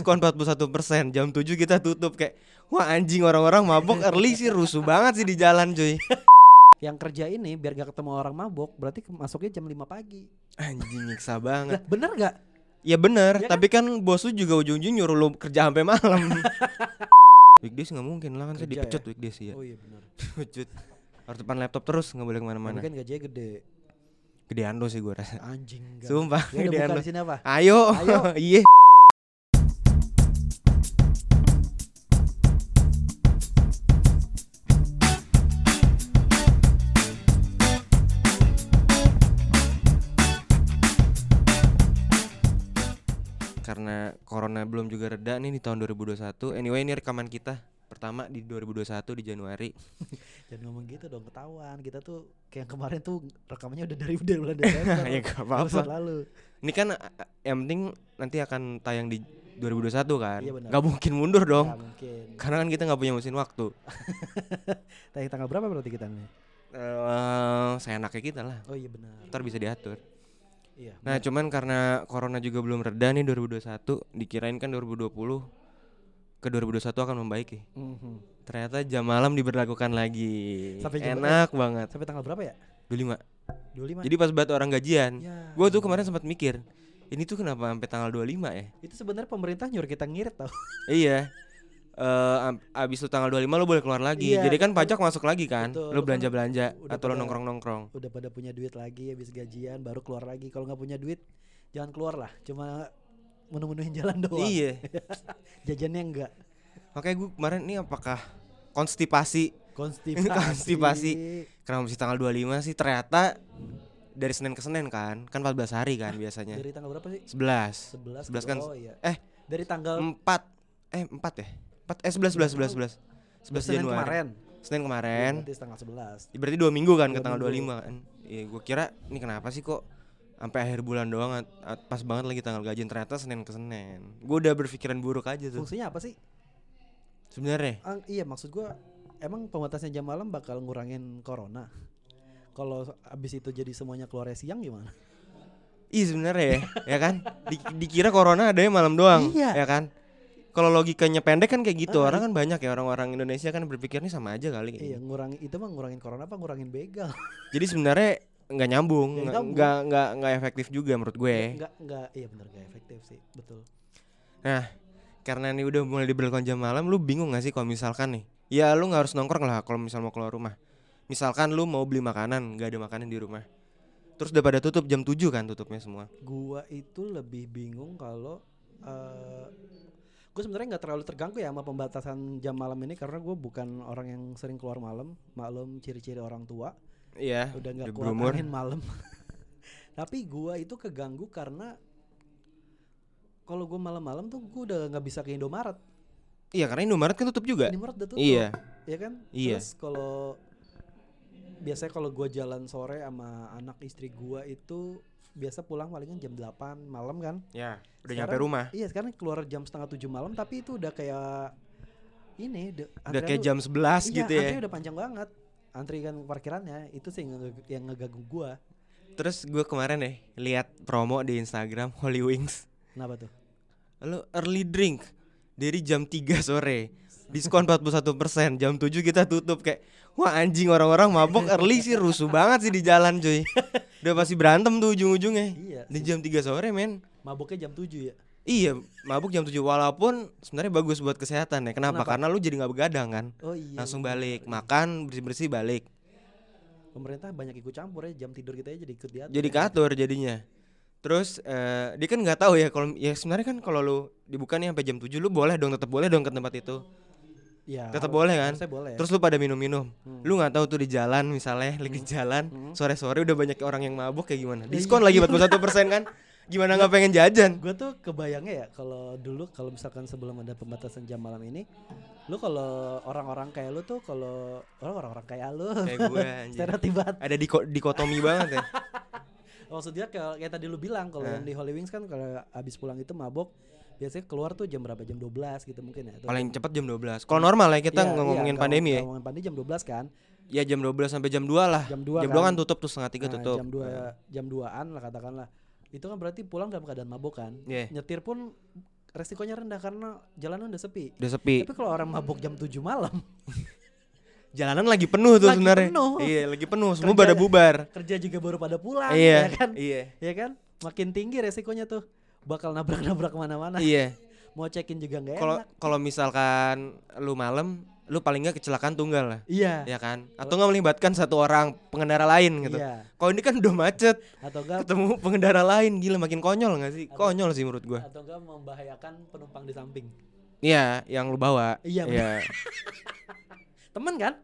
diskon 41% jam 7 kita tutup kayak wah anjing orang-orang mabok early sih rusuh banget sih di jalan cuy Yang kerja ini biar gak ketemu orang mabok berarti masuknya jam 5 pagi. anjing nyiksa Lah, banget bener gak? ya bener Ya kan? tapi kan bos lu juga ujung-ujung nyuruh lu kerja sampai malam weekdays nggak mungkin lah kan saya Kerja dipecut ya? weekdays ya Oh iya bener. dipecut harus depan laptop terus nggak boleh Tapi ke mana-mana kan gajinya gede. gedean lu sih gue rasa Anjing enggak. sumpah Ya gedean apa? ayo Ayo. iya corona belum juga reda nih di tahun 2021 anyway ini rekaman kita pertama di 2021 di Januari Jangan ngomong gitu dong ketahuan. Kita tuh kayak yang kemarin tuh rekamannya udah dari dari bulan Desember. ya gak apa-apa lalu. ini kan yang penting nanti akan tayang di 2021 kan Iya, benar. nggak mungkin mundur dong Ya, mungkin. karena kan kita nggak punya mesin waktu Tadi tanggal berapa berarti kita nih? Eh, saya enaknya kita lah Oh iya benar. ntar bisa diatur Iya. nah cuman karena corona juga belum reda nih 2021 dikirain kan 2020 ke 2021 akan membaiki Mhm. ternyata jam malam diberlakukan lagi Sampai jam enak banget Sampai tanggal berapa ya? 25 25. jadi pas banget orang gajian ya. gue tuh kemarin sempat mikir ini tuh kenapa sampai tanggal 25 ya itu sebenarnya pemerintah nyuruh kita ngirit tau. Iya. Eh am- abis lu tanggal 25 lu boleh keluar lagi. Iya, Jadi kan betul. pajak masuk lagi kan. Betul, Lu kan belanja-belanja atau lu nongkrong-nongkrong. Udah pada punya duit lagi habis gajian baru keluar lagi. Kalau nggak punya duit jangan keluar lah. Cuma menu-menuhin jalan doang. Iya. Jajannya enggak. Makanya gue kemarin ini apakah konstipasi Konstipasi. Konstipasi. kenapa mesti tanggal 25 sih? Ternyata dari Senin ke Senin kan. Kan 14 hari kan biasanya. Dari tanggal berapa sih? 11. 11. 11 kan. Oh iya. Eh, Dari tanggal 4 eh 4 ya? 4 eh 11 11 11 11. 11 Senin Januari. kemarin. Senin kemarin. Berarti tanggal 11. Ya, Berarti dua minggu kan ke Dua tanggal minggu. 25 kan. Iya, gue kira ini kenapa sih kok sampai akhir bulan doang at- at- pas banget lagi tanggal gajian ternyata Senin ke Senin. Gue udah berpikiran buruk aja tuh. Fungsinya apa sih? Sebenarnya Ah, iya maksud gua emang pembatasan jam malam bakal ngurangin corona. Kalau abis itu jadi semuanya keluar siang gimana? Iya sebenarnya ya, ya kan? Di- dikira corona adanya malam doang, Iya. ya kan? Kalau logikanya pendek kan kayak gitu. Ah, Orang kan banyak ya orang-orang Indonesia kan berpikir nih sama aja kali. Iya, ngurangin itu mah ngurangin corona apa ngurangin begal? Jadi sebenarnya nggak nyambung, Nggak nggak nggak nggak nggak efektif juga menurut gue. Enggak enggak iya benar enggak efektif sih, betul. Nah, karena ini udah mulai diberlakukan jam malam, lu bingung gak sih kalau misalkan nih? Ya lu nggak harus nongkrong lah kalau misal mau keluar rumah. Misalkan lu mau beli makanan, nggak ada makanan di rumah. Terus udah pada tutup jam 7 kan tutupnya semua. Gua itu lebih bingung kalau eh gue sebenarnya nggak terlalu terganggu ya sama pembatasan jam malam ini karena gue bukan orang yang sering keluar malam maklum ciri-ciri orang tua Iya, udah nggak kuat berumur. angin malam tapi gua itu keganggu karena kalau gue malam-malam tuh gue udah nggak bisa ke Indomaret Iya, karena Indomaret kan tutup juga. Indomaret udah tutup Iya. ya kan Iya. terus kalau biasanya kalau gua jalan sore sama anak istri gua itu biasa pulang palingan jam 8 malam kan Ya, udah Sekarang- nyampe rumah. iya sekarang keluar jam setengah tujuh malam tapi itu udah kayak ini de- Udah kayak tuh- jam 11 iya, gitu ya. udah panjang banget antrian parkirannya itu sih yang, yang ngeganggu gua Terus gue kemarin nih lihat promo di Instagram Holy Wings. kenapa tuh Lalu early drink dari jam 3 sore. Diskon 41% Jam 7 kita tutup kayak Wah anjing orang-orang mabok early sih rusuh banget sih di jalan cuy. Udah pasti berantem tuh ujung-ujungnya. Iya Di jam 3 sore men. Mabuknya jam 7 ya? Iya mabuk jam 7 Walaupun sebenarnya bagus buat kesehatan ya. Kenapa? Kenapa? Karena lu jadi nggak begadang kan? Oh iya Langsung bener. balik. Makan bersih-bersih balik. Pemerintah banyak ikut campur ya. Jam tidur kita aja jadi ikut diatur. Jadi ya. katur jadinya. Terus eh, dia kan nggak tahu ya kalau ya sebenarnya kan kalau lu dibuka nih sampai jam 7 lu boleh dong tetap boleh dong ke tempat itu. Ya, tetap boleh kan? boleh Terus lu pada minum-minum. Hmm. Lu nggak tahu tuh di jalan misalnya lagi di jalan Hmm. sore-sore udah banyak orang yang mabuk kayak gimana? Ya, Diskon iya. lagi 41% kan? Gimana nggak pengen jajan? gue tuh kebayangnya ya kalau dulu kalau misalkan sebelum ada pembatasan jam malam ini lu kalau orang-orang kayak lu tuh kalau orang-orang kayak lu Kayak gue banget Ada diko dikotomi banget ya. maksudnya kayak, kayak tadi lu bilang kalau Eh. yang di Holy Wings kan kalau abis pulang itu mabok biasanya keluar tuh jam berapa jam 12 gitu mungkin ya Paling cepet jam 12. Kalau normal ya kita Iya, ngomongin iya, pandemi kalau ya. ngomongin pandemi jam 12 kan Ya jam 12 sampai jam 2 lah. jam 2 Jam 2 kan tutup tuh setengah 3 Nah, tutup. jam 2 jam 2an lah katakanlah itu kan berarti pulang dalam keadaan mabok kan Iya. nyetir pun resikonya rendah karena jalanan udah sepi. Udah sepi. Tapi kalau orang mabuk jam 7 malam, Jalanan lagi penuh tuh sebenarnya. Iya, lagi penuh. Semua Kerja- pada bubar. kerja juga baru pada pulang, Iya. ya kan? Iya. Ya kan? Makin tinggi resikonya tuh. Bakal nabrak-nabrak ke mana-mana. Iya. Mau check-in juga nggak Kalau enak. kalau misalkan lu malam, lu paling nggak kecelakaan tunggal lah. Iya. Ya kan? Atau nggak melibatkan satu orang pengendara lain gitu. Iya. Kalau ini kan udah macet, Atau enggak ketemu pengendara lain gila makin konyol nggak sih? Konyol sih menurut gua. atau enggak membahayakan penumpang di samping. Iya, yang lu bawa. Iya, Iya. Temen kan?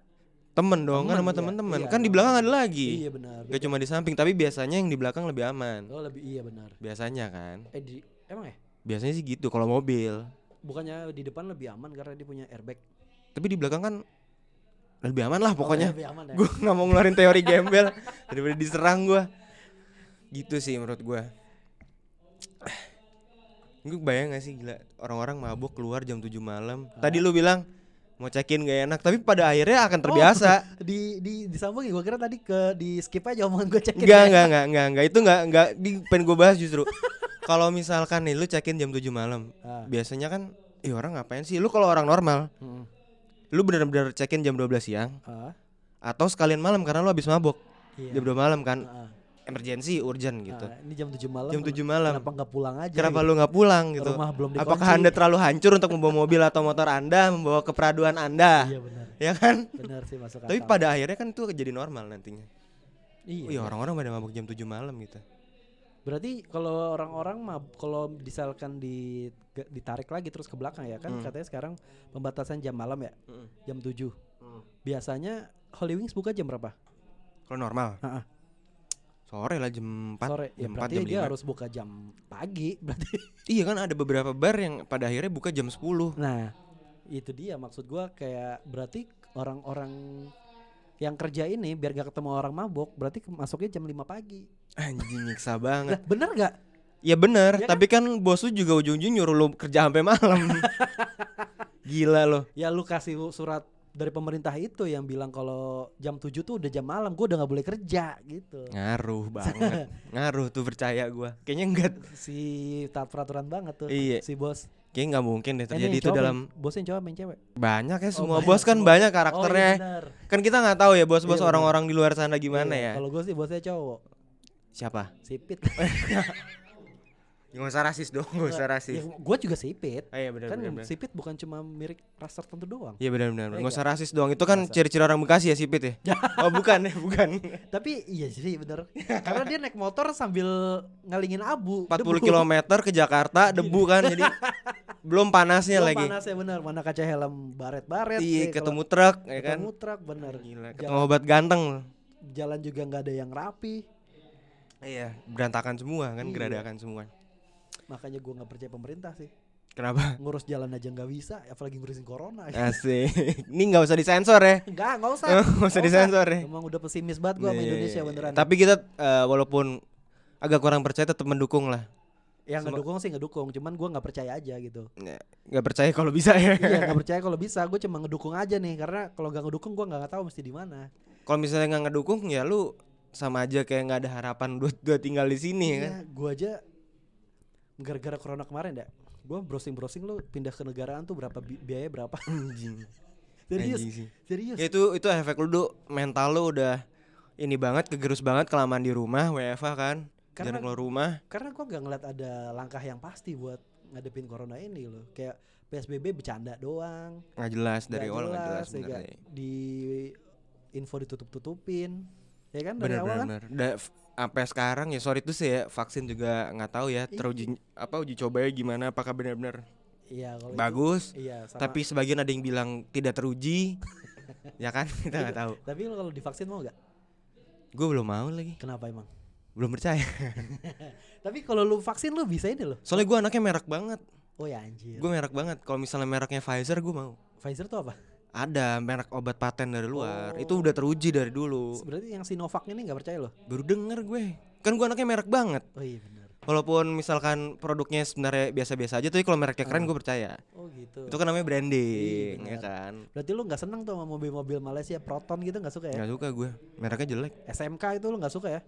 Temen dong kan Temen, sama iya. temen-temen. Iya, kan di belakang ada lagi. Iya benar. Gak cuma di samping, tapi biasanya yang di belakang lebih aman. Oh lebih iya benar. Biasanya kan. Eh di emang ya? Biasanya sih gitu kalau mobil. Bukannya di depan lebih aman karena dia punya airbag. Tapi di belakang kan lebih aman lah pokoknya. Oh, lebih aman ya. gue nggak mau ngeluarin teori gembel daripada diserang gue gitu sih menurut gue gue bayang gak sih gila orang-orang mabuk keluar jam 7 malam tadi lu bilang mau check-in gak enak tapi pada akhirnya akan terbiasa di di disambungin gua kira tadi ke di skip aja omongan gue cekin. enggak enggak enggak enggak enggak itu enggak enggak di pengen gue bahas justru kalau misalkan nih lu check-in jam 7 malam Ah. biasanya kan Ih orang ngapain sih lu kalau orang normal Hmm. lu bener-bener check-in jam 12 siang Ah. atau sekalian malam karena lu habis mabuk Iya. jam 2 malam kan Ah. Emergency urgent gitu Ah, ini jam 7 malam. jam 7 malam Kenapa nggak pulang aja? kenapa gitu? lu nggak pulang gitu Rumah belum dikunci. apakah anda terlalu hancur untuk membawa mobil atau motor anda membawa keperaduan anda Iya benar. ya kan Benar sih masuk akal. tapi pada akhirnya kan itu jadi normal nantinya iya. Wih orang-orang pada mabuk jam 7 malam gitu Berarti kalau orang-orang kalau misalkan di ditarik lagi terus ke belakang ya kan Hmm. katanya sekarang pembatasan jam malam ya, Mm. jam 7. Biasanya Holy Wings buka jam berapa? kalau normal Ah, ah. Sore lah jam 4 Sore. Ya jam 4 berarti jam dia 5 harus buka jam pagi berarti. iya kan ada beberapa bar yang pada akhirnya buka jam 10 Nah, itu dia maksud gua kayak berarti orang-orang yang kerja ini biar gak ketemu orang mabok berarti masuknya jam 5 pagi. anjing nyiksa Lah, banget bener gak? ya bener Ya kan? tapi kan bos lu juga ujung-ujung nyuruh lu kerja sampai malam gila lo Ya lu kasih surat dari pemerintah itu yang bilang kalau jam 7 tuh udah jam malam, gua udah nggak boleh kerja gitu. ngaruh banget ngaruh tuh percaya gua kayaknya enggak Si taat peraturan banget tuh Iya. si bos. Kayaknya nggak mungkin deh Eh, terjadi itu cowok dalam bosnya cowok main cewek. banyak ya semua banyak, bos kan semua. banyak Oh, karakternya. iya benar. kan kita nggak tahu ya bos-bos Iya, orang-orang di luar sana gimana Iya, ya. Kalau gue sih bosnya cowok. Siapa? Sipit. Gak usah rasis dong, gak usah rasis. ya, gue juga sipit. Oh, iya benar kan benar. benar. sipit bukan cuma mirip ras tertentu doang. Iya benar benar. Iya Gak usah rasis doang. Itu kan Nggak ciri-ciri orang Bekasi ya sipit ya. oh bukan ya, bukan. Tapi iya sih bener. Karena dia naik motor sambil ngalingin abu. 40 debu. km ke Jakarta debu kan jadi belum panasnya Belum lagi. Panasnya bener. Mana kaca helm baret-baret. Iya, eh, ketemu truk ya kan. Ketemu truk bener. Gila, ketemu obat ganteng. Jalan juga nggak ada yang rapi. Iya, berantakan semua kan, Iya. geradakan semua. Makanya gue nggak percaya pemerintah sih. Kenapa? Ngurus jalan aja nggak bisa, apalagi ngurusin corona. Asik. Ini nggak usah disensor ya. Enggak, enggak usah. Nggak usah disensor ya. Emang udah pesimis banget gua sama Iya, Indonesia iya. beneran. Tapi kita eh, walaupun agak kurang percaya tetap mendukung lah. yang semua- ngedukung sih ngedukung, cuman gua nggak percaya aja gitu. Ya, Nggak percaya kalau bisa ya. iya, nggak percaya kalau bisa, gue cuma ngedukung aja nih karena kalau nggak ngedukung gua nggak tahu mesti di mana. Kalau misalnya nggak ngedukung ya lu sama aja kayak nggak ada harapan buat buat tinggal di sini ya kan. Iya, gua aja gara-gara corona kemarin ya, gua browsing-browsing lu pindah ke negaraan tuh berapa bi- biaya berapa? Anjing. serius, Anjing serius. Ya itu itu efek lu Duk. mental lu udah ini banget kegerus banget kelamaan di rumah WFA kan. Karena- Jarang keluar rumah. Karena gua nggak ngeliat ada langkah yang pasti buat ngadepin corona ini loh. Kayak PSBB bercanda doang. nggak jelas dari nggak awal nggak jelas ya kan? deh. di info ditutup-tutupin ya kan dari Bener awal bener kan bener. Da, f- sampai sekarang ya sorry itu sih ya vaksin juga nggak tahu ya teruji apa uji cobanya gimana apakah benar-benar iya kalau itu- bagus. Iya sama, tapi sebagian ada yang bilang tidak teruji. Ya kan? Kita nggak tahu. Tapi lo kalau divaksin mau gak gue belum mau lagi. Kenapa emang? Belum percaya. Tapi kalau lu vaksin lu bisa ini loh. Soalnya gue anaknya merek banget. Oh ya anjir. Gue merek banget. Kalau misalnya mereknya Pfizer gue mau. Pfizer tuh apa ada merek obat paten dari luar Oh. itu udah teruji dari dulu berarti yang Sinovac ini nggak percaya lo baru denger gue kan gue anaknya merek banget oh iya benar walaupun misalkan produknya sebenarnya biasa-biasa aja tapi kalau mereknya keren Ah. gue percaya oh gitu itu kan namanya branding Iya, ya kan berarti lu nggak seneng tuh sama mobil-mobil Malaysia Proton gitu nggak suka ya nggak suka gue mereknya jelek SMK itu lu nggak suka ya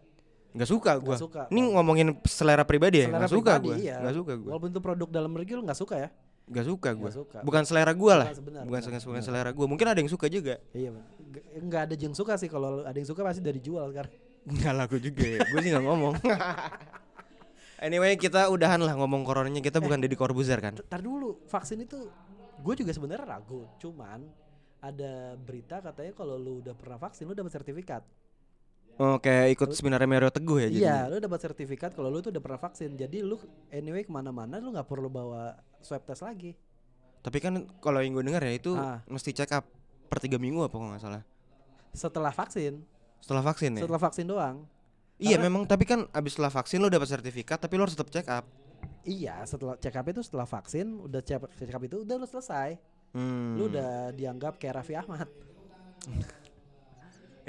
Nggak suka suka. Ini ngomongin selera pribadi ya? Selera Nggak suka gua. iya. Nggak suka gua. Walaupun itu produk dalam negeri lu nggak suka ya? Nggak suka suka. Bukan selera gua lah. Bukan sebenar, Bukan benar, bukan selera gua. Mungkin ada yang suka juga. Iya, Bang. Nggak- nggak ada yang suka sih kalau ada yang suka pasti dari jual sekarang. Enggak laku juga ya. Gue sih nggak ngomong. anyway, kita udahan lah ngomong coronanya. Kita bukan Deddy Corbuzier kan? Ntar dulu, vaksin itu gue juga sebenarnya ragu, cuman ada berita katanya kalau lu udah pernah vaksin lu dapat sertifikat. Oke, ikut seminarnya Mario Teguh ya Iya, jadinya? lu dapat sertifikat kalau lu tuh udah pernah vaksin. Jadi lu anyway ke mana-mana lu nggak perlu bawa swab test lagi. Tapi kan kalau yang gue dengar ya itu Ah. mesti check up per tiga minggu apa nggak salah. Setelah vaksin, Setelah vaksin ya? setelah vaksin doang. Iya karena- memang tapi kan abis setelah vaksin lo dapat sertifikat tapi lo harus tetap check up. Iya, setelah check up itu setelah vaksin, udah check check up itu udah lu selesai. Hmm. Lu udah dianggap kayak Raffi Ahmad.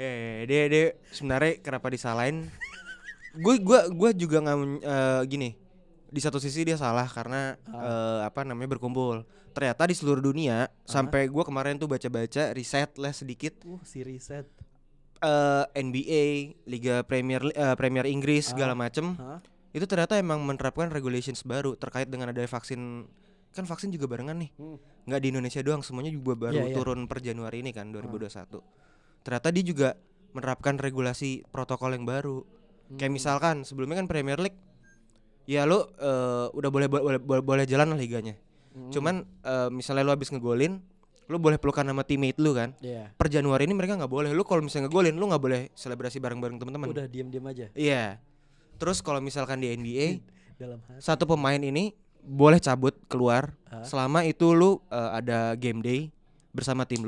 Eh, dia dia sebenarnya kenapa disalahin? Gue gua gua juga nggak eh, gini. Di satu sisi dia salah karena eh, apa namanya berkumpul. Ternyata di seluruh dunia sampai gua kemarin tuh baca-baca riset lah sedikit Uh, si riset. eh, NBA, Liga Premier eh, Premier Inggris segala macem Hah? itu ternyata emang menerapkan regulations baru terkait dengan ada vaksin kan vaksin juga barengan nih Hmm. nggak di Indonesia doang semuanya juga baru Iya, iya. turun per Januari ini kan 2021 ternyata dia juga menerapkan regulasi protokol yang baru. Kayak misalkan sebelumnya kan Premier League ya lo eh, udah boleh boleh boleh, boleh jalan lah liganya. Hmm. cuman eh, misalnya lo habis ngegolin lo boleh pelukan sama teammate lu kan. Iya. per Januari ini mereka nggak boleh. Lu kalau misalnya ngegolin lu nggak boleh selebrasi bareng-bareng teman-teman. Udah diam-diam aja. Iya. Terus kalau misalkan di NBA dalam hati. satu pemain ini boleh cabut keluar Hah? selama itu lu eh, ada game day bersama tim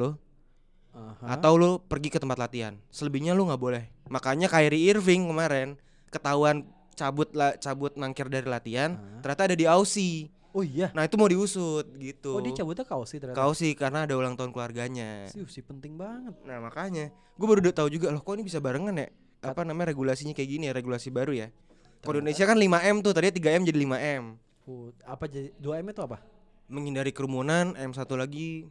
lu Aha. atau lu pergi ke tempat latihan. Selebihnya lu nggak boleh. Makanya Kyrie Irving kemarin ketahuan cabut lah cabut mangkir dari latihan, Hah? ternyata ada di Aussie. Oh iya. Nah, itu mau diusut gitu. Oh dia cabutnya ke Aussie ternyata. Kau sih karena ada ulang tahun keluarganya. Sih, sih penting banget. Nah, makanya gue baru tahu juga loh kok ini bisa barengan ya. Apa namanya regulasinya kayak gini ya, regulasi baru ya. Kalau Indonesia kan 5M tuh, tadinya 3M jadi 5M. Oh, apa jadi 2M itu apa? menghindari kerumunan M satu lagi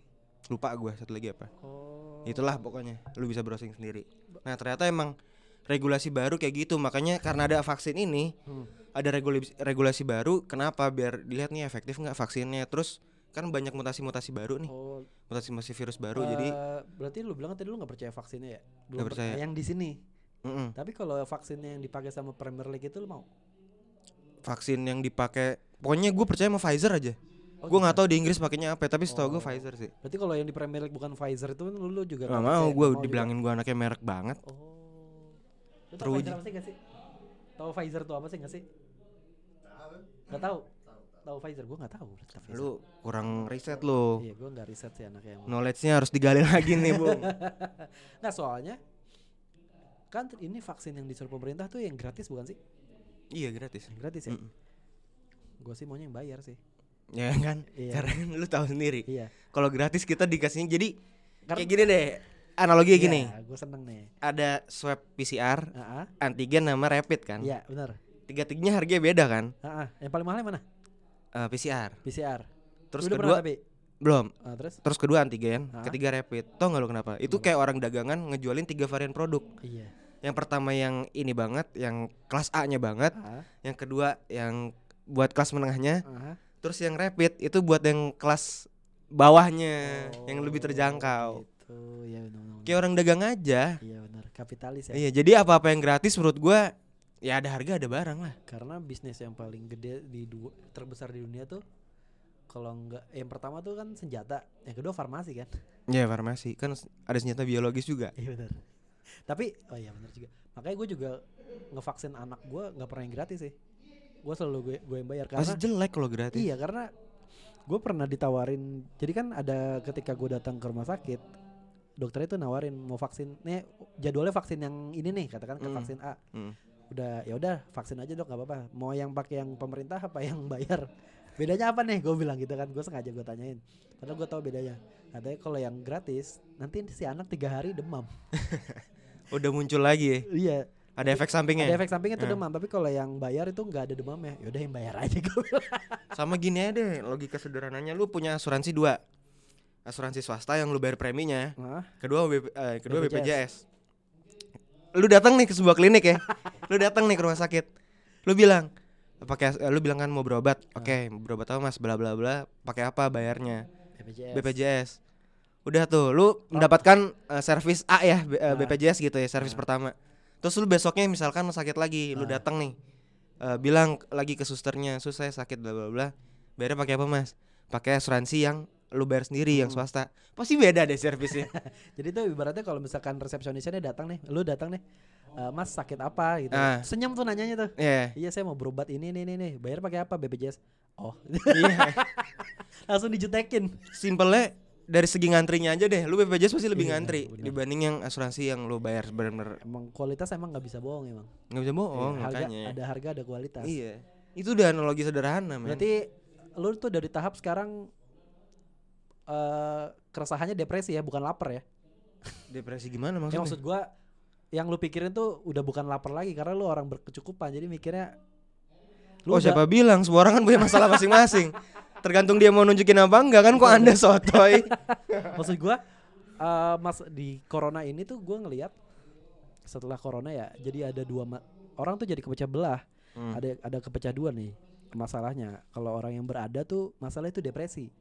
lupa gue satu lagi apa Oh. Itulah pokoknya lu bisa browsing sendiri nah ternyata emang regulasi baru kayak gitu makanya karena ada vaksin ini Hmm. ada regulasi regulasi baru kenapa biar dilihat nih efektif nggak vaksinnya terus kan banyak mutasi-mutasi baru nih Oh, mutasi-mutasi virus baru jadi eh, berarti lu bilang tadi lu nggak percaya vaksinnya ya? Nggak per- percaya. Yang di sini. mm-mm, Tapi kalau vaksinnya yang dipakai sama Premier League itu lu mau? vaksin yang dipakai pokoknya gue percaya sama Pfizer aja Oh, gue gitu. nggak tahu di Inggris pakainya apa tapi setahu gue Oh. Pfizer sih Berarti kalau yang di Premier League bukan Pfizer itu lu, lu juga nggak nggak mau gue dibilangin gue anaknya merek banget Oh. Lu. Pfizer apa sih gak sih? Tahu Pfizer tuh apa sih gak sih? Gak tahu. Tahu Pfizer nggak tahu. berarti Pfizer. lu kurang riset lu Iya, gua nggak riset sih anaknya yang. knowledge-nya harus digali lagi nih bung Nah, soalnya kan ini vaksin yang disuruh pemerintah tuh yang gratis bukan sih? iya gratis gratis ya? Mm-mm. Gue sih maunya yang bayar sih. Ya kan Iya. karena kan lu tahu sendiri Iya. kalau gratis kita dikasihnya jadi Karena- kayak gini deh analogi gini gue seneng nih. ada swab PCR Ah, ah. antigen sama rapid kan Iya, benar. tiga tiganya harganya beda kan Ah, ah. Yang paling mahal yang mana? Eh, PCR PCR. terus udah kedua pernah tapi? belum Ah, terus? terus kedua antigen Hah? ketiga rapid tau nggak lu kenapa itu kayak orang dagangan ngejualin tiga varian produk Iya. yang pertama yang ini banget yang kelas A nya banget Ah, yang kedua yang buat kelas menengahnya ah. Terus yang rapid itu buat yang kelas bawahnya yang lebih Oh, terjangkau Gitu. Ya benar benar. kayak orang dagang aja Iya benar, kapitalis ya. iya jadi apa-apa yang gratis menurut gua ya ada harga ada barang lah Karena bisnis yang paling gede di dua terbesar di dunia tuh kalau enggak yang pertama tuh kan senjata, yang kedua farmasi kan. ya farmasi kan ada senjata biologis juga Iya benar. Tapi oh iya benar juga. Makanya gue juga ngevaksin anak gue nggak pernah yang gratis sih. Gue selalu gue gue yang bayar karena pasti jelek kalau gratis iya karena gue pernah ditawarin. Jadi kan ada ketika gue datang ke rumah sakit, dokternya itu nawarin mau vaksin. Nih jadwalnya vaksin yang ini nih katakan ke Hmm. vaksin A. Hmm. Udah ya udah vaksin aja dok nggak apa-apa. Mau yang pakai yang pemerintah apa yang bayar? Bedanya apa nih? Gue bilang gitu kan. Gue sengaja gue tanyain. Padahal gue tahu bedanya. Katanya kalau yang gratis nanti si anak tiga hari demam. udah muncul lagi ya Iya. Ada efek sampingnya Ada efek sampingnya tuh Ya. demam, tapi kalau yang bayar itu nggak ada demamnya. Yaudah yang bayar aja gue sama gini aja deh logika sederhananya lu punya asuransi dua asuransi swasta yang lu bayar preminya Hah? kedua BP, eh, kedua BPJS. BPJS lu datang nih ke sebuah klinik ya. lu datang nih ke rumah sakit. Lu bilang pakai eh, lu bilang kan mau berobat. Oke, mau berobat apa Mas? Bla bla bla. Pakai apa bayarnya? BPJS. BPJS. Udah tuh, lu mendapatkan eh, servis A ya, B- eh, Ah. BPJS gitu ya, servis Ah. pertama. Terus lu besoknya misalkan sakit lagi, lu Ah. datang nih. eh, bilang lagi ke susternya, "Sus saya sakit bla bla bla." Bayarnya pakai apa, Mas? Pakai asuransi yang lu bayar sendiri yang Hmm. swasta. Pasti beda deh servisnya. Jadi itu ibaratnya kalau misalkan resepsionisnya datang nih, lu datang nih, "Eh, Mas sakit apa gitu. Ah. Senyum tuh nanyanya tuh. Iya. Iya saya mau berobat ini nih nih nih. Bayar pakai apa BPJS? Oh. Iya. Langsung dijutekin. Simpelnya dari segi ngantrinya aja deh, lu BPJS pasti lebih Iya, ngantri benar. dibanding yang asuransi yang lu bayar bener-bener Emang kualitas emang nggak bisa bohong emang. nggak bisa bohong Iya, harga, makanya. ada harga ada kualitas. Iya. Itu udah analogi sederhana, men. Berarti lu tuh dari tahap sekarang eh keresahannya depresi ya, bukan lapar ya. depresi gimana Ya, maksudnya? maksud gua yang lu pikirin tuh udah bukan lapar lagi karena lu orang berkecukupan. Jadi mikirnya oh udah- siapa bilang semua orang kan punya masalah masing-masing. Tergantung dia mau nunjukin apa enggak kan kok Anda sotoy. maksud gua eh, mas di corona ini tuh gua ngelihat setelah corona ya jadi ada dua ma- orang tuh jadi kepecah belah Hmm. ada ada kepecah dua nih masalahnya kalau orang yang berada tuh masalah itu depresi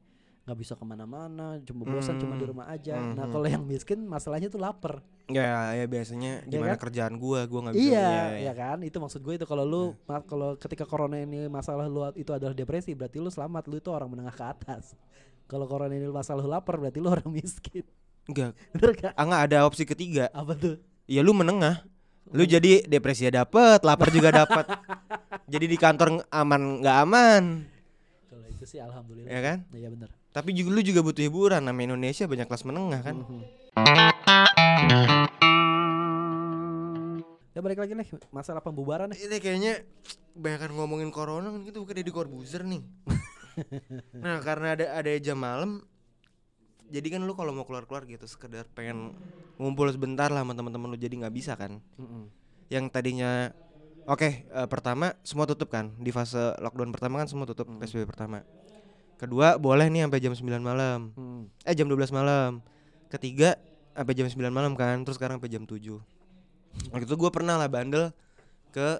nggak bisa ke mana-mana cuma bosan cuma di Hmm. rumah aja Hmm, nah hmm. kalau yang miskin masalahnya tuh lapar Ya, ya biasanya gimana kan? kerjaan gua, gua nggak bisa. iya ya, ya kan itu maksud gue itu kalau lu ma- kalau ketika corona ini masalah lu itu adalah depresi berarti lu selamat lu itu orang menengah ke atas kalau corona ini masalah lu lapar berarti lu orang miskin Enggak. bener gak Ah, ada opsi ketiga. apa tuh Ya lu menengah. Lu jadi depresi ya dapet, lapar juga dapet. jadi di kantor aman nggak aman, kalau itu sih alhamdulillah ya kan? iya bener Tapi juga lu juga butuh hiburan. Namanya Indonesia banyak kelas menengah kan. Mhm. Ya balik lagi nih masalah pembubaran nih. Ini kayaknya banyak ngomongin corona kan gitu bukan Deddy Corbuzier nih. nah karena ada ada jam malam, jadi kan lu kalau mau keluar-keluar gitu sekedar pengen ngumpul sebentar lah sama teman-teman lu jadi nggak bisa kan. Yang tadinya oke eh, pertama semua tutup kan di fase lockdown pertama kan semua tutup Hmm. PSBB pertama. Kedua boleh nih sampai jam 9 malam. Hmm. Eh jam 12 malam. Ketiga sampai jam 9 malam kan, terus sekarang sampai jam 7. Waktu itu gue pernah lah bandel ke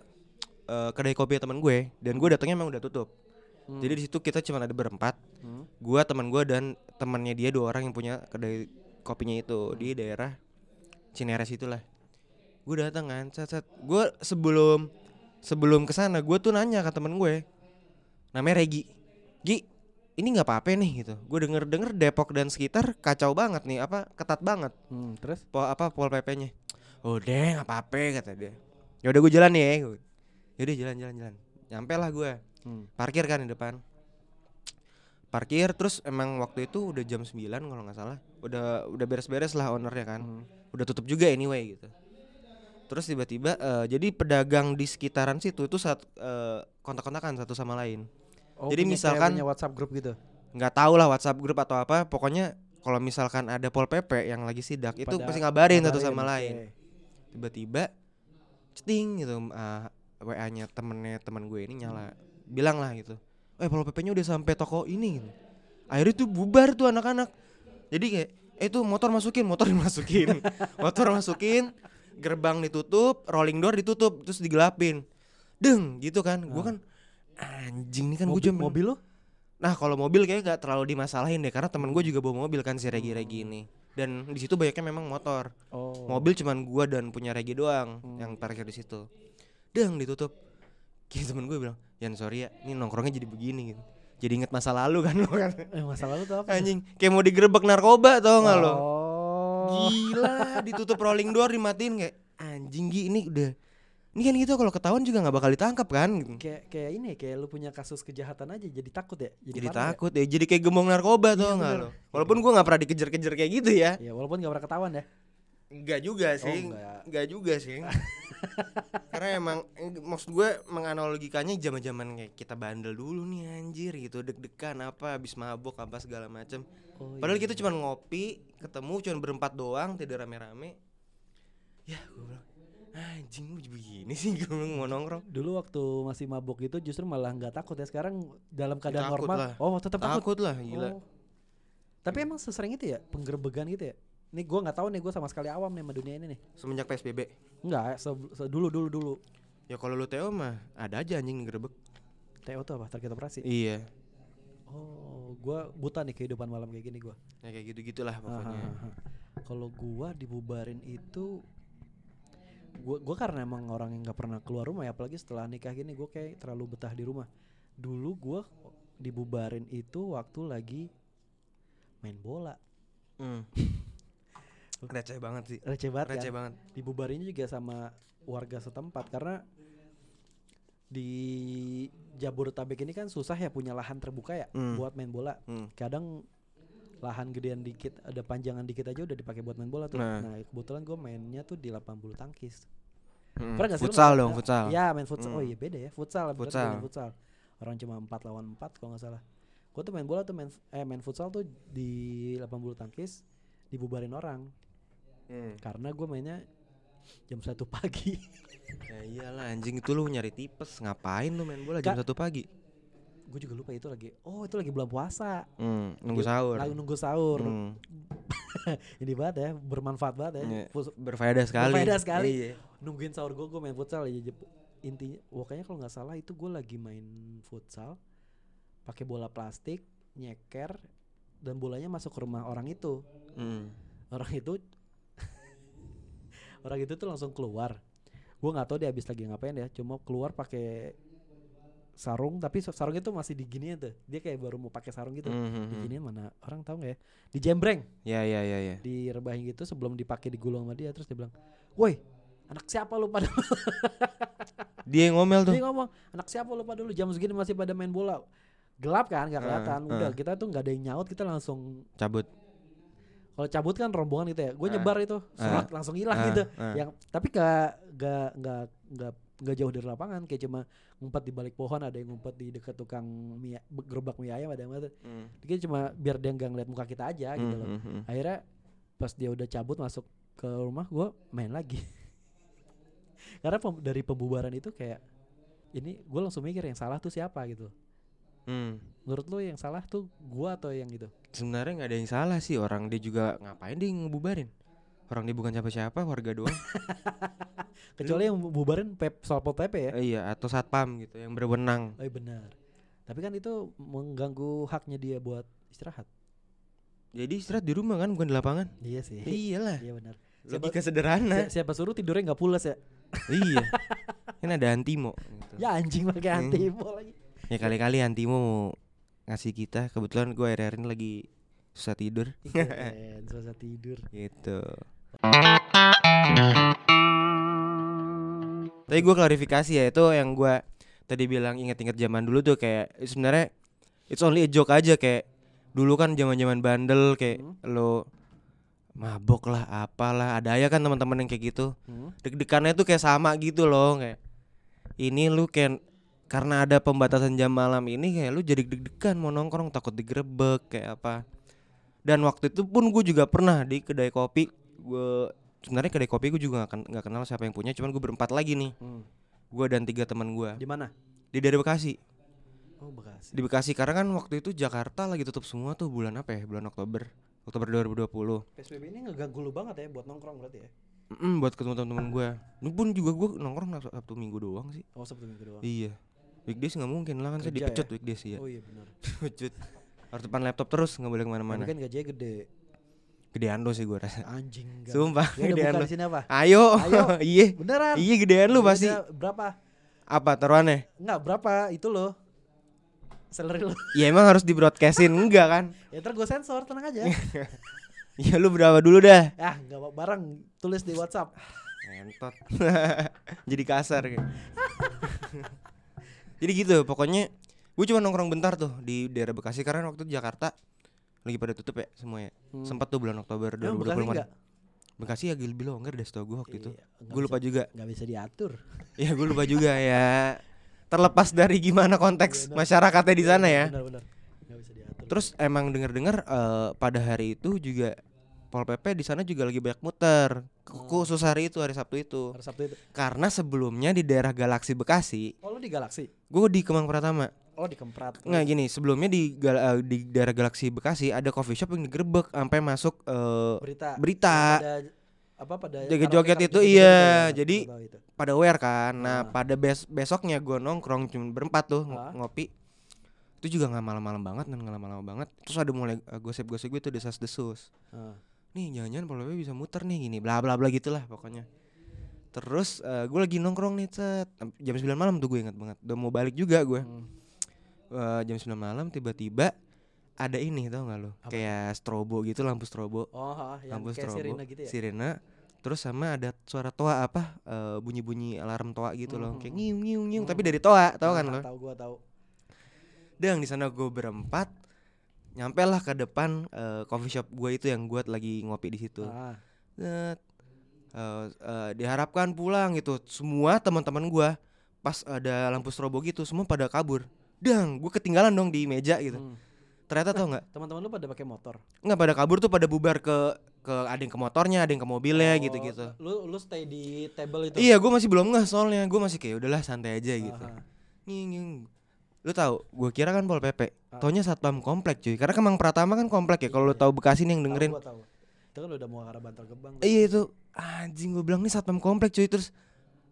eh, kedai kopi teman gue dan gue datangnya emang udah tutup. Hmm. Jadi di situ kita cuma ada berempat. Hmm. Gua teman gue dan temannya dia dua orang yang punya kedai kopinya itu di daerah Cineres itulah. Gue datang kan, set set. Gue sebelum sebelum ke sana gue tuh nanya ke temen gue, namanya Regi. Gi, ini nggak apa-apa nih gitu. Gue denger denger Depok dan sekitar kacau banget nih, apa ketat banget Hmm, terus po apa pol pp-nya. Udah nggak apa-apa kata dia. Ya udah gue jalan nih ya. Yaudah jalan jalan jalan. Nyampe lah gue. hmm. Parkir kan di depan. Parkir terus emang waktu itu udah jam 9 kalau nggak salah. Udah udah beres-beres lah ownernya kan. Hmm. Udah tutup juga anyway gitu. Terus tiba-tiba eh, jadi pedagang di sekitaran situ itu saat eh, kontak-kontakan satu sama lain. Oh, Jadi punya- misalkan- punya WhatsApp grup gitu. nggak tahu lah WhatsApp grup atau apa, pokoknya kalau misalkan ada pol pp yang lagi sidak itu Pada pasti ngabarin satu ngabarin, sama oke. lain. Tiba-tiba ceting gitu uh, WA-nya temennya teman gue ini nyala. Bilang lah gitu. Eh pol pp-nya udah sampai toko ini gitu. Akhirnya tuh bubar tuh anak-anak. Jadi kayak eh itu motor masukin, motor dimasukin. motor masukin, gerbang ditutup, rolling door ditutup, terus digelapin. Deng gitu kan. Gue kan anjing nih kan gue cuma mobil lu? Nah kalau mobil kayak gak terlalu dimasalahin deh karena temen gue juga bawa mobil kan si Regi-Regi ini dan di situ banyaknya memang motor. Oh. Mobil cuman gua dan punya Regi doang Hmm. yang parkir di situ. Deng ditutup. Kayak temen gue bilang, "Yan sorry ya, ini nongkrongnya jadi begini gitu." Jadi inget masa lalu kan lo kan. Eh masalah lu tuh apa? Anjing, kayak mau digerebek narkoba tau gak lo? Oh. Gila, ditutup rolling door dimatiin kayak anjing Gi ini udah ini kan gitu kalau ketahuan juga nggak bakal ditangkap kan gitu. Kayak kayak ini kayak lu punya kasus kejahatan aja jadi takut ya. Jadi, parno ya? takut ya, jadi kayak gembong narkoba Iya, tuh nggak lo? Walaupun gua nggak pernah dikejar-kejar kayak gitu ya. Ya walaupun gak pernah ketahuan ya. Enggak juga sih, enggak. enggak juga sih. Karena emang eh, maksud gue menganalogikannya zaman-zaman kayak kita bandel dulu nih anjir gitu, deg-degan apa habis mabok apa segala macam. Oh, Padahal iya. kita cuma ngopi, ketemu cuma berempat doang, tidak rame-rame. Ya, gue bilang, anjing lu begini sih gue mau nongkrong. Dulu waktu masih mabuk itu justru malah nggak takut ya. Sekarang dalam keadaan takut normal. lah. Oh tetap takut. Takut lah, gila. Oh. Tapi emang sesering itu ya penggerbegan gitu ya? Ini gua nggak tahu nih gua sama sekali awam nih sama dunia ini nih. Semenjak PSBB. Enggak, se, se- dulu dulu dulu. Ya kalau lu Teo mah ada aja anjing ngerebek. TO tuh apa? Target operasi. Iya. Oh, gua buta nih kehidupan malam kayak gini gua. Ya kayak gitu-gitulah pokoknya. Ahaha. Kalau gua dibubarin itu gua gua karena emang orang yang nggak pernah keluar rumah ya apalagi setelah nikah gini gua kayak terlalu betah di rumah. Dulu gua dibubarin itu waktu lagi main bola. Hmm. Receh banget sih. Receh banget Receh kan? banget. Dibubarinnya juga sama warga setempat karena di Jabodetabek ini kan susah ya punya lahan terbuka ya Hmm. buat main bola. Hmm. kadang lahan gedean dikit ada panjangan dikit aja udah dipakai buat main bola tuh Nah. nah, kebetulan gue mainnya tuh di lapangan bulu tangkis Hmm. Pernah nggak sih Futsal dong, futsal. ya main futsal oh Hmm. iya beda ya futsal Futsal. main futsal orang cuma 4 lawan 4 kalau nggak salah gue tuh main bola tuh main eh main futsal tuh di lapangan bulu tangkis dibubarin orang Hmm. karena gue mainnya jam satu pagi Ya iyalah anjing itu lu nyari tipes ngapain lu main bola jam satu pagi? Gue juga lupa itu lagi oh itu lagi bulan puasa Hmm, nunggu Lagi- sahur. lagi nunggu sahur Hmm. ini banget ya bermanfaat banget ya Iya. Berfaedah sekali. Berfaedah sekali. Iya. nungguin sahur gue gue main futsal Jep. intinya pokoknya kalau nggak salah itu gue lagi main futsal pakai bola plastik nyeker dan bolanya masuk ke rumah orang itu Hmm. orang itu orang itu tuh langsung keluar gue nggak tahu dia habis lagi ngapain ya cuma keluar pakai sarung tapi sa- sarung itu masih diginiin tuh dia kayak baru mau pakai sarung gitu Hmm, hmm, hmm. diginiin mana orang tahu nggak ya dijembreng Ya ya ya ya. direbahin gitu sebelum dipakai digulung sama dia terus dia bilang woi anak siapa lu pada Dia yang ngomel tuh. Dia ngomong, anak siapa lupa dulu jam segini masih pada main bola. Gelap kan, nggak Ah, kelihatan. ah. Udah kita tuh nggak ada yang nyaut, kita langsung Cabut. kalau cabut kan rombongan gitu ya. Gue Ah, nyebar itu, surat langsung hilang Ah, gitu. ah. Yang tapi gak gak nggak nggak nggak jauh dari lapangan, kayak cuma ngumpet di balik pohon, ada yang ngumpet di dekat tukang mie, gerobak mie ayam ada yang mana. Hmm. Dia cuma biar dia nggak ngeliat muka kita aja gitu Hmm, loh. hmm, hmm. Akhirnya pas dia udah cabut masuk ke rumah, gue main lagi. Karena pem- dari pembubaran itu kayak ini gue langsung mikir yang salah tuh siapa gitu. Hmm. Menurut lo yang salah tuh gua atau yang itu? Sebenarnya nggak ada yang salah sih orang dia juga ngapain dia ngebubarin. Orang dia bukan siapa-siapa, warga doang. Kecuali yang bubarin pep soal pol pp ya. Eh, iya, atau satpam gitu yang berwenang. Oh iya benar. Tapi kan itu mengganggu haknya dia buat istirahat. Jadi istirahat di rumah kan bukan di lapangan. Iya sih. Iyalah. Iya benar. Siapa, Logika sederhana. si- siapa suruh tidurnya nggak pulas ya? iya. Kan ada Antimo gitu. Ya anjing pakai Hmm. antimo lagi. Ya kali-kali Antimo mau ngasih kita. Kebetulan gue akhir-akhir ini lagi susah tidur. Keren, susah tidur. gitu. Tapi gue klarifikasi ya itu yang gue tadi bilang inget-inget zaman dulu tuh kayak sebenarnya it's only a joke aja kayak dulu kan zaman-zaman bandel kayak Hmm. lo mabok lah apalah ada aja kan teman-teman yang kayak gitu Hmm. deg-degannya tuh kayak sama gitu loh kayak ini lu kayak karena ada pembatasan jam malam ini kayak lu jadi deg-degan mau nongkrong takut digerebek kayak apa dan waktu itu pun gue juga pernah di kedai kopi gue sebenarnya kedai kopi gue juga nggak nggak kenal siapa yang punya cuman gue berempat lagi nih Hmm. gue dan tiga teman gue Di mana? di daerah Bekasi Oh Bekasi. di Bekasi karena kan waktu itu Jakarta lagi tutup semua tuh bulan apa ya bulan Oktober Oktober 2020 PSBB ini ngeganggu lu banget ya buat nongkrong berarti ya? Mm, buat ketemu teman-teman gue ini pun juga gue nongkrong Sab- Sabtu Minggu doang sih Oh Sabtu minggu doang. iya weekdays nggak mungkin lah kan saya dipecut ya? weekdays ya Oh iya benar. dipecut harus depan laptop terus nggak boleh ke mana-mana Tapi kan gajinya gede. Gedean lo sih gue rasa Anjing. gak- sumpah udah gedean lo di sini apa? ayo Ayo. iya Beneran. iya gedean lu pasti Berapa? apa taruhannya Enggak, berapa itu loh. Salary lo. ya emang harus di broadcastin enggak kan ya ntar gue sensor, tenang aja. ya lu berapa dulu dah ah, enggak apa bareng tulis di WhatsApp. Entot. Jadi kasar kayak. Jadi gitu, pokoknya gue cuma nongkrong bentar tuh di daerah Bekasi karena waktu itu Jakarta lagi pada tutup ya semuanya. Hmm. Sempat tuh bulan Oktober Emang Bekasi 2020. enggak? Bekasi ya lebih longgar deh setahu gue waktu itu. Iya, nggak Gue lupa bisa- juga. nggak bisa diatur. Ya gue lupa juga ya. Terlepas dari gimana konteks benar. masyarakatnya di sana ya. Benar benar. Nggak bisa diatur. Terus emang denger-dengar eh, pada hari itu juga Pol PP di sana juga lagi banyak muter. Hmm. Khusus hari itu hari Sabtu itu. hari Sabtu itu. Karena sebelumnya di daerah Galaksi Bekasi Oh, lu di Galaxy. gue di Kemang Pratama Oh dikemprat. Nggak gini, sebelumnya di gal- eh, di daerah Galaksi Bekasi ada coffee shop yang digerebek sampai masuk eh, berita. berita. Pada, apa pada Joget-joget karaoke- itu, iya, gitu ya, jadi itu. pada aware kan. Nah, Ah. pada bes- besoknya gue nongkrong cuma berempat tuh ng- Ah. ngopi. Itu juga nggak malam-malam banget dan nggak lama-lama banget. Terus ada mulai eh, gosip-gosip gue tuh desas-desus. Ah. Nih jangan-jangan Pol PP bisa muter nih gini bla bla bla gitulah pokoknya. Terus gue lagi nongkrong nih cet jam 9 malam tuh gue ingat banget. Udah mau balik juga gue. Hmm. Eh, jam 9 malam tiba-tiba ada ini tau gak lo? Apa? Kayak strobo gitu lampu strobo. Oh, ha, yang lampu strobo. sirine gitu ya. Sirena. Terus sama ada suara toa apa? eh, bunyi-bunyi alarm toa gitu loh. Kayak Mhm. ngiung ngiung ngiung tapi Mhm. dari toa, tau kan Ah, lo? Tahu gua tahu. Dang di sana gue berempat nyampe lah ke depan eh, coffee shop gue itu yang gue lagi ngopi di situ. Ah. Eh, eh, diharapkan pulang gitu. Semua teman-teman gua pas ada lampu strobo gitu semua pada kabur. Dang, gue ketinggalan dong di meja gitu. Hmm. Ternyata tau nggak? Teman-teman lu pada pakai motor. Nggak pada kabur tuh pada bubar ke ke ada yang ke motornya, ada yang ke mobilnya Oh, gitu-gitu. Lu lu stay di table itu. Iya, gue masih belum nggak soalnya. Gue masih kayak udahlah santai aja gitu. Aha. Nging, nging. Lu tahu, gue kira kan Pol PP. Ah. Taunya satpam komplek cuy. Karena Kemang Pratama kan komplek ya. Kalau lu Iya. tahu Bekasi nih yang Tahu, dengerin. gua tahu. Itu kan udah mau arah Bantar Gebang. Iya itu anjing gue bilang nih satpam komplek cuy terus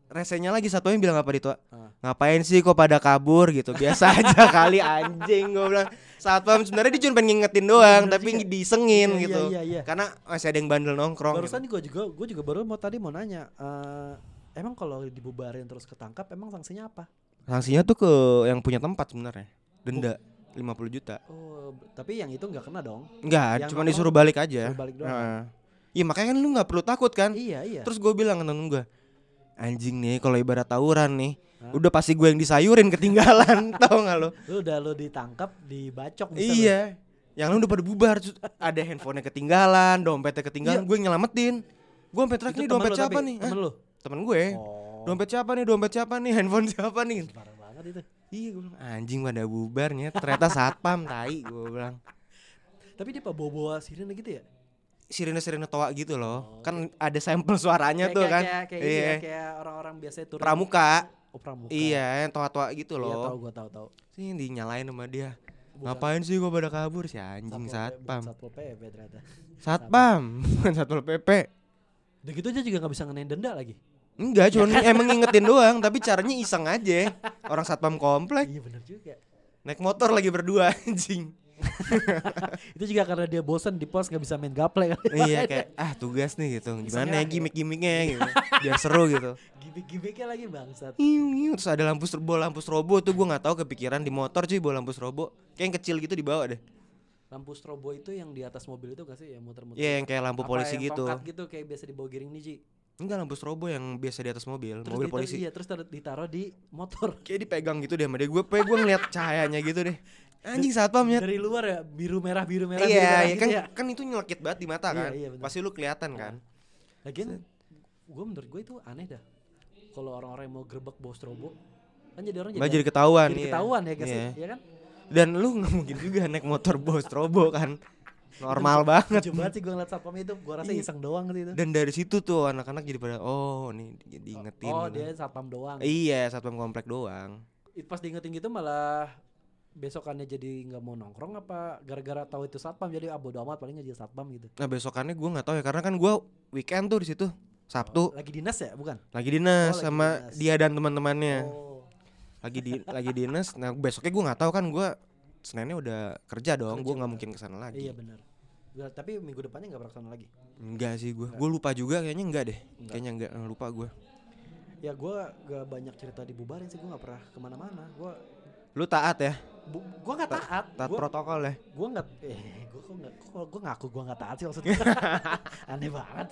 resenya lagi satunya bilang apa Ah. ngapain sih kok pada kabur gitu biasa aja kali anjing gue bilang satpam sebenarnya dia cuma pengen ngingetin doang Bener tapi juga. disengin Iya, gitu Iya, iya. karena masih ada yang bandel nongkrong Barusan gitu. gue juga gue juga baru mau tadi mau nanya eh, emang kalau dibubarin terus ketangkap emang sanksinya apa? sanksinya tuh ke yang punya tempat sebenarnya denda 50 juta Oh, tapi yang itu nggak kena dong. enggak Yang cuma disuruh balik aja Suruh balik doang. Heeh. Iya makanya kan lu nggak perlu takut kan Iya, iya. terus gue bilang ke temen gue anjing nih kalau ibarat tawuran nih Hah? udah pasti gue yang disayurin ketinggalan tau nggak lo lu udah lu ditangkap, dibacok bisa lu. Iya. Yang lain udah pada bubar, ada handphonenya ketinggalan, dompetnya ketinggalan, Iya. gue nyelamatin. Gue sampai terakhir temen dompet siapa nih? Temen lu. Temen gue. Oh. Dompet siapa nih? Dompet siapa nih? Handphone siapa nih? Parah banget itu. Iya gue bilang anjing pada bubarnya. Ternyata satpam tai gue bilang. Tapi dia apa bawa-bawa sirine gitu ya? Sirine-sirine toa gitu loh. Oh, Kan ada sampel suaranya Kayak- tuh kayak- kan. Kayak, kayak, ini Iya. ya, kayak orang-orang biasa turun. Pramuka. Oh, pramuka. Iya, yang toa-toa gitu Iya, tahu loh. gua tahu tahu. Sih dinyalain sama dia. Bukan Ngapain sih gue pada kabur si anjing satpam. Satpol PP ternyata. Satpam, bukan satpol PP. Udah gitu aja juga nggak bisa ngenain denda lagi. Enggak, cuma emang ngingetin doang, tapi caranya iseng aja. Orang satpam komplek Iya benar juga. naik motor lagi berdua anjing. Itu juga karena dia bosan di pos nggak bisa main gaple kan. iya kayak ah tugas nih gitu. Gimana ya gimmick-gimmicknya gitu. Biar seru gitu. Gimik-gimiknya lagi bangsat. Iu. Terus ada lampu strobo, lampu strobo tuh gue nggak tahu kepikiran di motor cuy bawa lampu strobo. Kayak yang kecil gitu dibawa deh. Lampu strobo itu yang di atas mobil itu gak sih yang muter-muter? Iya yang kayak lampu Apa polisi yang gitu. gitu kayak biasa dibawa giring nih Ji. Enggak lampu strobo yang biasa di atas mobil, Terus mobil polisi. Iya, terus taruh- ditaruh di motor. Kayak dipegang gitu deh sama dia. Gue gue ngeliat cahayanya gitu deh. Anjing satpam ya. Dari luar ya biru merah biru merah biru Iya, merah iya gitu kan ya. kan itu nyelekit banget di mata Iya, kan. iya, bener. Pasti lu kelihatan kan. Lagian gue menurut gue itu aneh dah. Kalau orang-orang yang mau gerbek bawa strobo kan jadi orang jadi, jadi ketahuan. jadi iya. ketahuan ya guys Iya. ya kan? Dan lu nggak mungkin juga naik motor bawa strobo kan. Normal banget. Lucu banget sih gue ngeliat satpam itu, gue rasa Iya. iseng doang gitu. Dan dari situ tuh anak-anak jadi pada oh nih di- diingetin. Oh gitu. dia satpam doang. Iya, satpam komplek doang. Pas diingetin gitu malah besokannya jadi nggak mau nongkrong apa gara-gara tahu itu satpam jadi ah bodo amat paling jadi satpam gitu. Nah, besokannya gua nggak tahu ya karena kan gua weekend tuh di situ. Sabtu Lagi dinas ya bukan? lagi dinas Oh, lagi sama dinas. dia dan teman-temannya. Oh. Lagi di lagi dinas. Nah, besoknya gua nggak tahu kan gua Seninnya udah kerja dong, gua nggak mungkin ke sana lagi. Iya benar. Tapi minggu depannya nggak pernah ke sana lagi. Enggak sih. Enggak. Gua lupa juga kayaknya enggak deh. Enggak. Kayaknya enggak, lupa gua. Ya gue gak banyak cerita dibubarin sih, gue gak pernah ke mana-mana. Gue Lu taat ya? bu, gua gak Ta- taat. Taat Gue protokol ya? gue nggak eh gue kok nggak kok gue ngaku gue nggak taat sih maksudnya aneh banget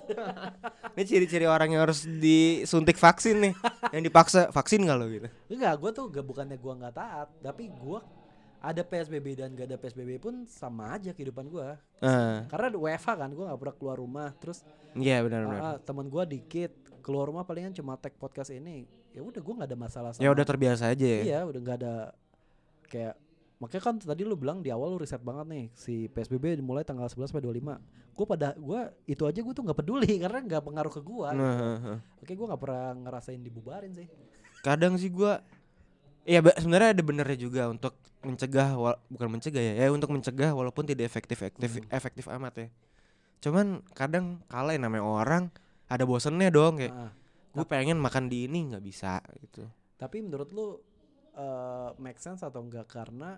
Ini ciri-ciri orang yang harus disuntik vaksin nih. yang dipaksa vaksin nggak lo gitu? enggak gue tuh gak bukannya gue nggak taat tapi gue ada psbb dan gak ada psbb pun sama aja kehidupan gue Ah, karena WFH kan gue nggak pernah keluar rumah terus iya benar benar. ah, ah, teman gue dikit keluar rumah palingan cuma tag podcast ini ya udah gue nggak ada masalah sama Ya udah terbiasa aja ya. iya udah nggak ada kayak makanya kan tadi lu bilang di awal lu riset banget nih si PSBB dimulai tanggal 11 sampai 25 gue pada gue itu aja gue tuh nggak peduli karena nggak pengaruh ke gue Nah, ah, ah. oke gue nggak pernah ngerasain dibubarin sih kadang sih gua Iya, sebenarnya ada benernya juga untuk mencegah bukan mencegah ya, ya untuk mencegah walaupun tidak efektif efektif Hmm. efektif amat ya. Cuman kadang kalah ya namanya orang ada bosennya dong kayak Ah. gue pengen makan di ini nggak bisa gitu. Tapi menurut lu eh make sense atau enggak karena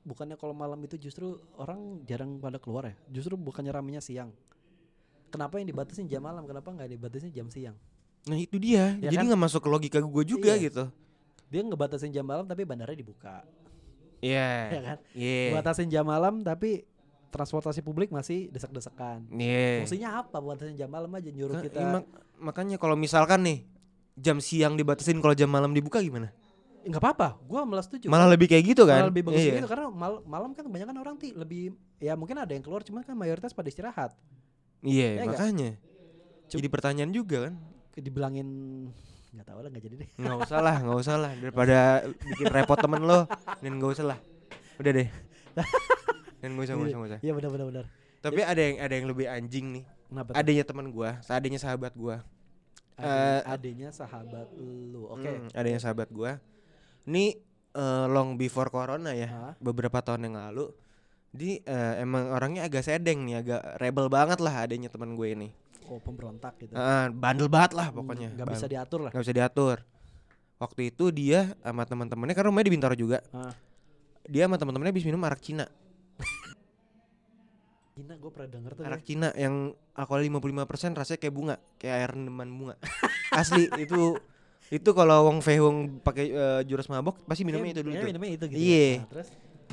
bukannya kalau malam itu justru orang jarang pada keluar ya? Justru bukannya ramenya siang. Kenapa yang dibatasin jam malam? Kenapa nggak dibatasin jam siang? Nah itu dia, Ya jadi kan? nggak masuk ke logika gue juga Iya. gitu. Dia ngebatasin jam malam tapi bandara dibuka, Iya. ya kan? Iya. Batasin jam malam tapi transportasi publik masih desek-desekan. Iya. Fungsinya apa batasin jam malam aja nyuruh Kan, kita iya, mak- makanya kalau misalkan nih jam siang dibatasin kalau jam malam dibuka gimana? Nggak apa-apa, gua malah setuju. Malah lebih kayak gitu kan? Malah lebih bagus Iya. gitu karena mal- malam kan kebanyakan orang ti lebih ya mungkin ada yang keluar cuman kan mayoritas pada istirahat. Iya, Ya makanya. Cuk- Jadi pertanyaan juga kan? Dibilangin nggak tahu lah nggak jadi deh. Nggak usah lah, nggak usah lah daripada bikin repot temen lo. Dan nggak usah lah. Udah deh. Dan nggak usah, nggak usah, nggak usah. Iya benar benar benar. Tapi ada yang ada yang lebih anjing nih. Kenapa? Adanya teman gua, adanya sahabat gua. Ade- eh, adenya sahabat lu. Oke. Hmm, adanya sahabat gua. Ini eh, long before corona ya. Hah? beberapa tahun yang lalu di eh, emang orangnya agak sedeng nih agak rebel banget lah adanya teman gue ini Oh pemberontak gitu. Ah, bandel banget lah pokoknya Nggak bisa Ban- diatur lah. nggak bisa diatur waktu itu dia sama teman-temannya kan rumahnya di Bintaro juga Ah. dia sama teman-temannya habis minum arak Cina Cina gue pernah denger tuh. arak ya. Cina yang alkohol 55% rasanya kayak bunga kayak air rendeman bunga asli itu itu kalau Wong Fei Hung pakai eh, jurus mabok pasti minumnya itu dulu Kayaknya tuh. minumnya itu gitu. Iya. Ya. Nah, terus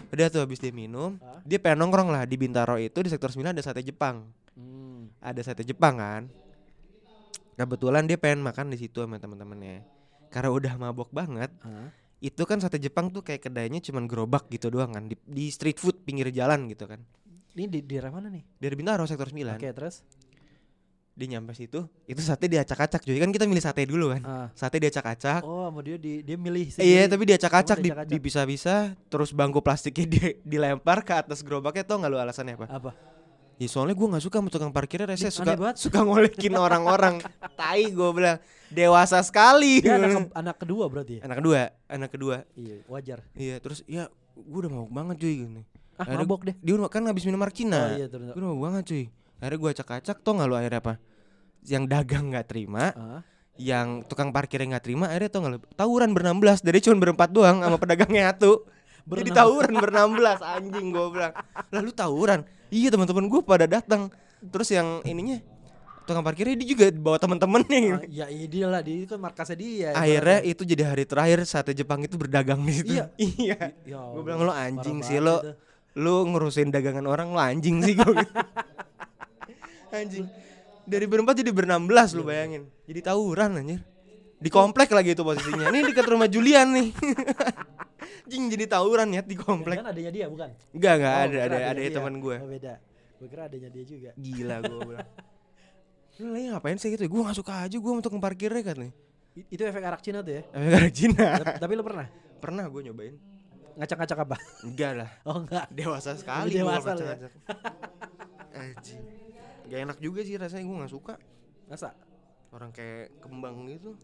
udah tuh habis dia minum Ah. dia pengen nongkrong lah di Bintaro itu di sektor 9 ada sate Jepang hmm. ada sate Jepang kan. Kebetulan dia pengen makan di situ sama teman-temannya. Karena udah mabok banget, Ah. itu kan sate Jepang tuh kayak kedainya cuman gerobak gitu doang kan di, di street food pinggir jalan gitu kan. Ini di daerah mana nih? Dari Bintaro sektor 9. Oke terus. Dia nyampe situ, itu sate diacak-acak cuy. Kan kita milih sate dulu kan. Ah. Sate diacak-acak. Oh sama dia di dia milih Iya, sendiri. tapi diacak-acak Oh, di, diacak-acak. dipisah-pisah, terus bangku plastiknya di, dilempar ke atas gerobaknya tau gak lu alasannya apa? apa? Ya soalnya gue gak suka sama tukang parkirnya rese suka banget. suka ngolekin orang-orang. Tai gue bilang dewasa sekali. Dia anak, ke- anak kedua berarti ya? anak kedua, anak kedua. Iya wajar. Iya, terus ya gue udah mabuk banget cuy gini. Ah Akhirnya mabok deh. Dia udah kan habis minum Oh mark Cina. iya. Gue udah mabuk banget cuy. Akhirnya gue acak-acak tau gak lu akhirnya apa? Yang dagang nggak terima, Ah. yang tukang parkirnya nggak terima, akhirnya tau gak lu? Tawuran berenam belas, dari cuma berempat doang sama pedagangnya satu. Jadi tawuran berenam belas anjing gue bilang. Lalu tawuran. Iya teman-teman gue pada datang. Terus yang ininya tukang parkirnya dia juga bawa temen-temennya gitu. Ah, ya iya dia lah, dia itu kan markasnya dia. Akhirnya itu jadi hari terakhir sate Jepang itu berdagang di situ. Iya. iya. Ya Gue bilang lo anjing sih lo. itu. Lu ngurusin dagangan orang lo anjing sih gue. anjing. Dari berempat jadi berenam belas lu bayangin. Jadi tawuran anjir. Di komplek lagi itu posisinya. Ini dekat rumah Julian nih. Jing jadi tawuran ya di komplek. Kan adanya dia bukan? Enggak enggak Oh, ada ada ada teman gue. Oh beda. Gue kira adanya dia juga. Gila gue bilang. Lu lagi ngapain sih gitu? Gue gak suka aja gue untuk parkirnya kan nih. Itu efek arak Cina tuh ya. Efek arak Cina. Tapi- lu pernah Pernah gue nyobain. ngacak-ngacak apa? Enggak lah. Oh enggak. Dewasa sekali dewasa ya? Gak enak juga sih rasanya gue gak suka. Masa? Orang kayak kembang gitu.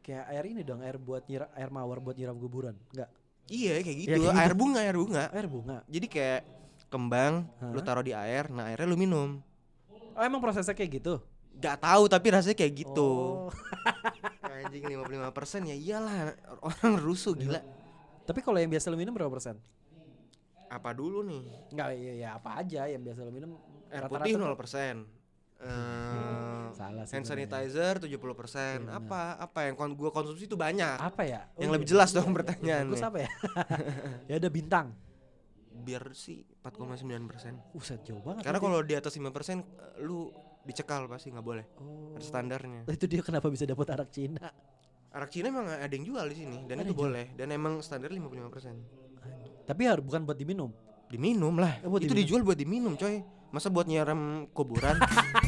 Kayak air ini dong, air buat nyiram air mawar buat nyiram kuburan. Enggak. Iya kayak gitu. kayak gitu. Air bunga, air bunga. Air bunga. Jadi kayak kembang, lu Hah? taruh di air, nah airnya lu minum. Oh emang prosesnya kayak gitu? Gak tahu tapi rasanya kayak gitu. Oh. Anjing 55% ya iyalah orang rusuh gila. Tapi kalau yang biasa lu minum berapa persen? Apa dulu nih? Enggak, ya, ya apa aja yang biasa lu minum Air rata-rata putih tuh- 0%. Eh, Salah sih hand sanitizer 70%. Iya, Apa? Apa yang kon gua konsumsi itu banyak. Apa ya? Yang lebih jelas dong iya, pertanyaannya. Bagus apa ya? ya ada bintang. Biar sih 4,9%. Uset jauh banget. Karena kalau di atas 5% eh, lu dicekal pasti nggak boleh. oh. Ada standarnya. Itu dia kenapa bisa dapat arak Cina? Arak Cina emang ada yang jual di sini dan Ada itu jual? boleh dan emang standar 55%. Tapi harus bukan buat diminum. Diminum lah. Eh, buat itu diminum. dijual buat diminum, coy. Masa buat nyiram kuburan?